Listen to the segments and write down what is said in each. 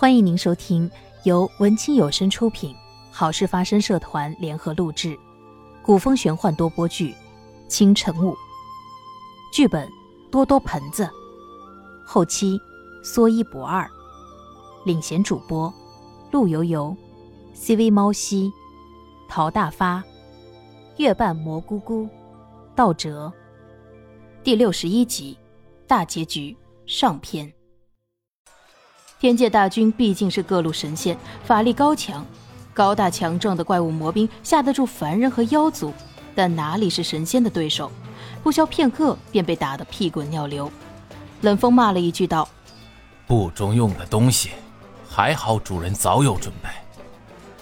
欢迎您收听由文清有声出品、好事发生社团联合录制、古风玄幻多播剧《清晨雾》，剧本多多盆子，后期说一不二，领衔主播陆游游、CV 猫西、陶大发、月半蘑菇菇、道哲。第六十一集大结局上篇。天界大军毕竟是各路神仙，法力高强，高大强壮的怪物魔兵吓得住凡人和妖族，但哪里是神仙的对手？不消片刻，便被打得屁滚尿流。冷风骂了一句道：“不中用的东西，还好主人早有准备。”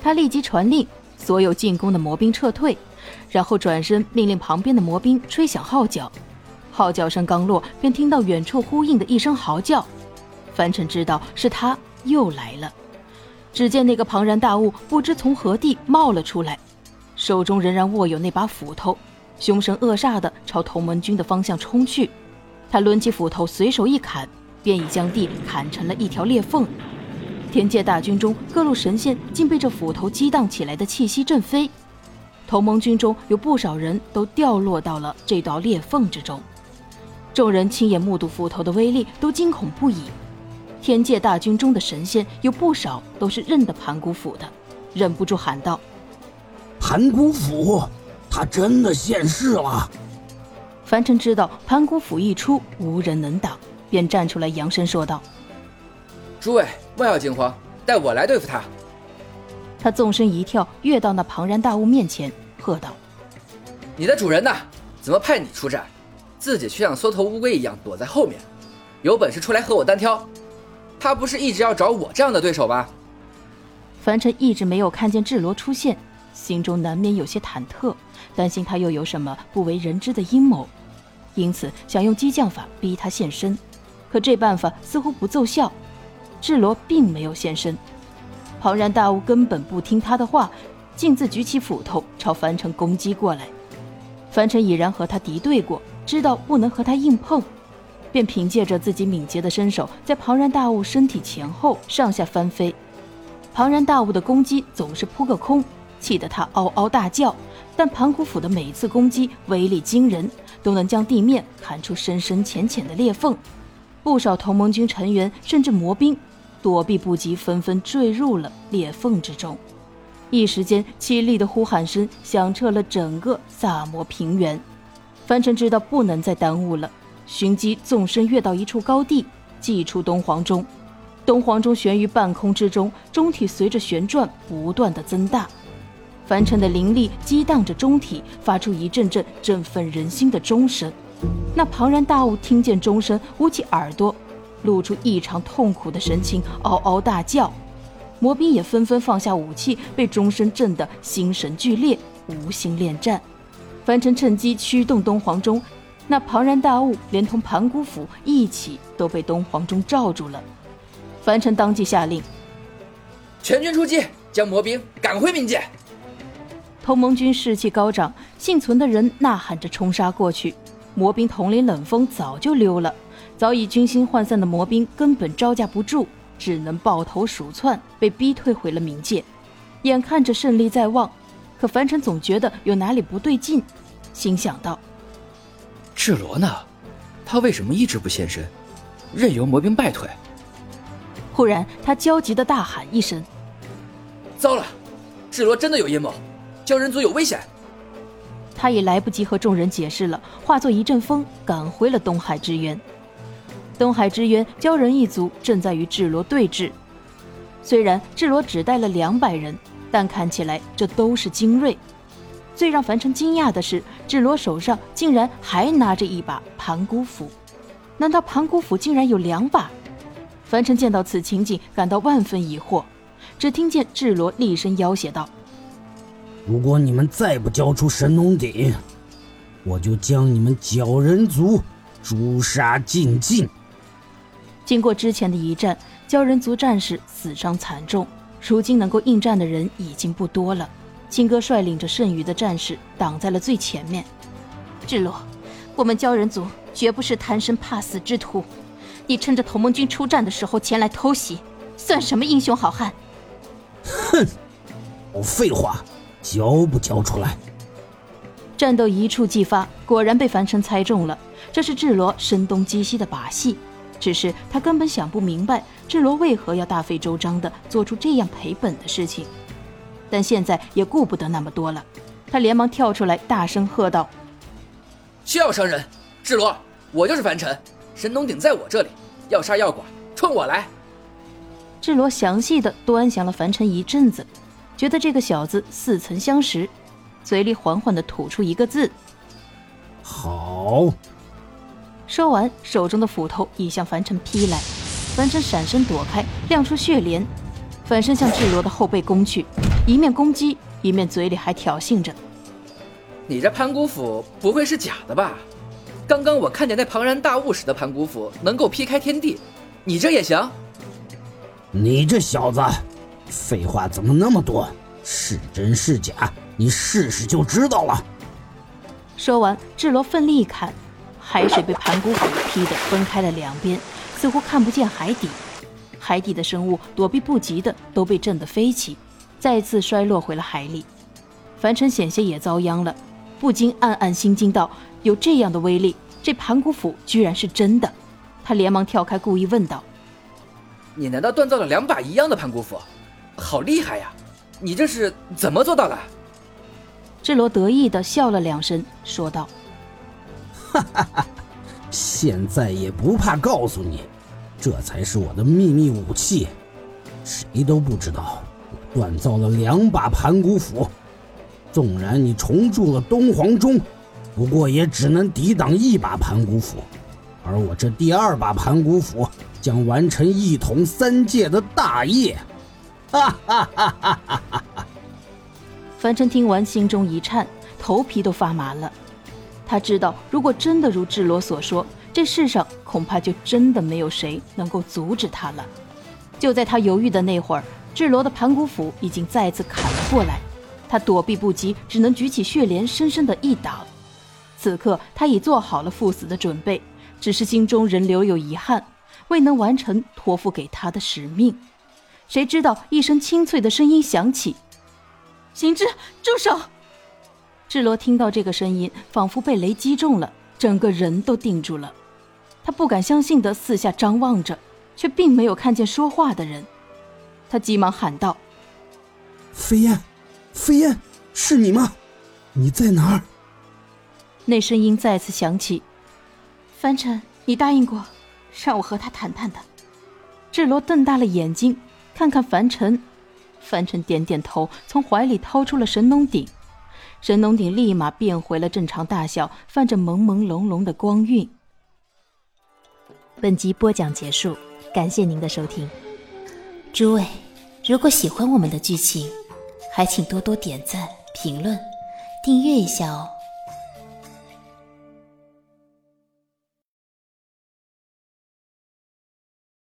他立即传令，所有进攻的魔兵撤退，然后转身命令旁边的魔兵吹响号角。号角声刚落，便听到远处呼应的一声嚎叫。凡尘知道是他又来了。只见那个庞然大物不知从何地冒了出来，手中仍然握有那把斧头，凶神恶煞地朝同盟军的方向冲去。他抡起斧头，随手一砍，便已将地砍成了一条裂缝。天界大军中各路神仙竟被这斧头激荡起来的气息震飞，同盟军中有不少人都掉落到了这道裂缝之中。众人亲眼目睹斧头的威力，都惊恐不已。天界大军中的神仙有不少都是认得盘古府的，忍不住喊道：“盘古府，他真的现世了！”凡尘知道盘古府一出，无人能挡，便站出来扬声说道：“诸位莫要惊慌，待我来对付他。”他纵身一跳，跃到那庞然大物面前，喝道：“你的主人呢？怎么派你出战，自己却像缩头乌龟一样躲在后面？有本事出来和我单挑！”他不是一直要找我这样的对手吧？凡尘一直没有看见智罗出现，心中难免有些忐忑，担心他又有什么不为人知的阴谋，因此想用激将法逼他现身。可这办法似乎不奏效，智罗并没有现身。庞然大物根本不听他的话，径自举起斧头朝凡尘攻击过来。凡尘已然和他敌对过，知道不能和他硬碰。便凭借着自己敏捷的身手，在庞然大物身体前后上下翻飞。庞然大物的攻击总是扑个空，气得他嗷嗷大叫。但盘古斧的每一次攻击威力惊人，都能将地面砍出深深浅浅的裂缝。不少同盟军成员甚至魔兵躲避不及，纷纷坠入了裂缝之中。一时间，凄厉的呼喊声响彻了整个萨摩平原。凡尘知道不能再耽误了。寻机纵身跃到一处高地，祭出东皇钟。东皇钟悬于半空之中，钟体随着旋转不断的增大。凡尘的灵力激荡着钟体，发出一阵阵振奋人心的钟声。那庞然大物听见钟声，捂起耳朵，露出异常痛苦的神情，嗷嗷大叫。魔兵也纷纷放下武器，被钟声震得心神俱裂，无心恋战。凡尘趁机驱动东皇钟。那庞然大物连同盘古斧一起都被东皇钟罩住了。凡尘当即下令：全军出击，将魔兵赶回冥界。同盟军士气高涨，幸存的人呐喊着冲杀过去。魔兵统领冷风早就溜了，早已军心涣散的魔兵根本招架不住，只能抱头鼠窜，被逼退回了冥界。眼看着胜利在望，可凡尘总觉得有哪里不对劲，心想到。智罗呢？他为什么一直不现身，任由魔兵败退？忽然，他焦急的大喊一声：“糟了！智罗真的有阴谋，鲛人族有危险！”他已来不及和众人解释了，化作一阵风赶回了东海之渊。东海之渊，鲛人一族正在与智罗对峙。虽然智罗只带了两百人，但看起来这都是精锐。最让凡尘惊讶的是，智罗手上竟然还拿着一把盘古斧。难道盘古斧竟然有两把？凡尘见到此情景，感到万分疑惑。只听见智罗厉声要挟道：“如果你们再不交出神农鼎，我就将你们鲛人族诛杀尽尽。”经过之前的一战，鲛人族战士死伤惨重，如今能够应战的人已经不多了。青哥率领着剩余的战士挡在了最前面。智罗，我们鲛人族绝不是贪生怕死之徒。你趁着同盟军出战的时候前来偷袭，算什么英雄好汉？哼！哦，废话，交不交出来？战斗一触即发，果然被樊城猜中了。这是智罗声东击西的把戏，只是他根本想不明白智罗为何要大费周章的做出这样赔本的事情。但现在也顾不得那么多了，他连忙跳出来，大声喝道：“休要伤人！智罗，我就是凡尘，神农鼎在我这里，要杀要剐，冲我来！”智罗详细的端详了凡尘一阵子，觉得这个小子似曾相识，嘴里缓缓的吐出一个字：“好。”说完，手中的斧头已向凡尘劈来，凡尘闪身躲开，亮出血莲，反身向智罗的后背攻去，一面攻击，一面嘴里还挑衅着：“你这盘古斧不会是假的吧？刚刚我看见那庞然大物使的盘古斧能够劈开天地，你这也行？你这小子，废话怎么那么多？是真是假，你试试就知道了。”说完，智罗奋力一砍。海水被盘古斧劈得分开了两边，似乎看不见海底。海底的生物躲避不及的都被震得飞起，再次摔落回了海里。凡尘险些也遭殃了，不禁暗暗心惊道：“有这样的威力，这盘古斧居然是真的！”他连忙跳开，故意问道：“你难道锻造了两把一样的盘古斧？好厉害呀！你这是怎么做到的？”智罗得意地笑了两声，说道。哈哈哈！现在也不怕告诉你，这才是我的秘密武器，谁都不知道。锻造了两把盘古斧，纵然你重铸了东皇钟，不过也只能抵挡一把盘古斧，而我这第二把盘古斧将完成一统三界的大业。哈哈哈哈哈哈！凡尘听完，心中一颤，头皮都发麻了。他知道，如果真的如智罗所说，这世上恐怕就真的没有谁能够阻止他了。就在他犹豫的那会儿，智罗的盘古斧已经再次砍了过来，他躲避不及，只能举起血莲，深深的一挡。此刻他已做好了赴死的准备，只是心中仍留有遗憾，未能完成托付给他的使命。谁知道一声清脆的声音响起：“行之，住手！”智罗听到这个声音，仿佛被雷击中了，整个人都定住了。他不敢相信的四下张望着，却并没有看见说话的人。他急忙喊道：“飞燕，飞燕，是你吗？你在哪儿？”那声音再次响起：“凡尘，你答应过，让我和他谈谈的。”智罗瞪大了眼睛，看看凡尘。凡尘点点头，从怀里掏出了神农鼎。神农鼎立马变回了正常大小，泛着朦朦胧胧的光晕。本集播讲结束，感谢您的收听。诸位，如果喜欢我们的剧情，还请多多点赞、评论、订阅一下哦。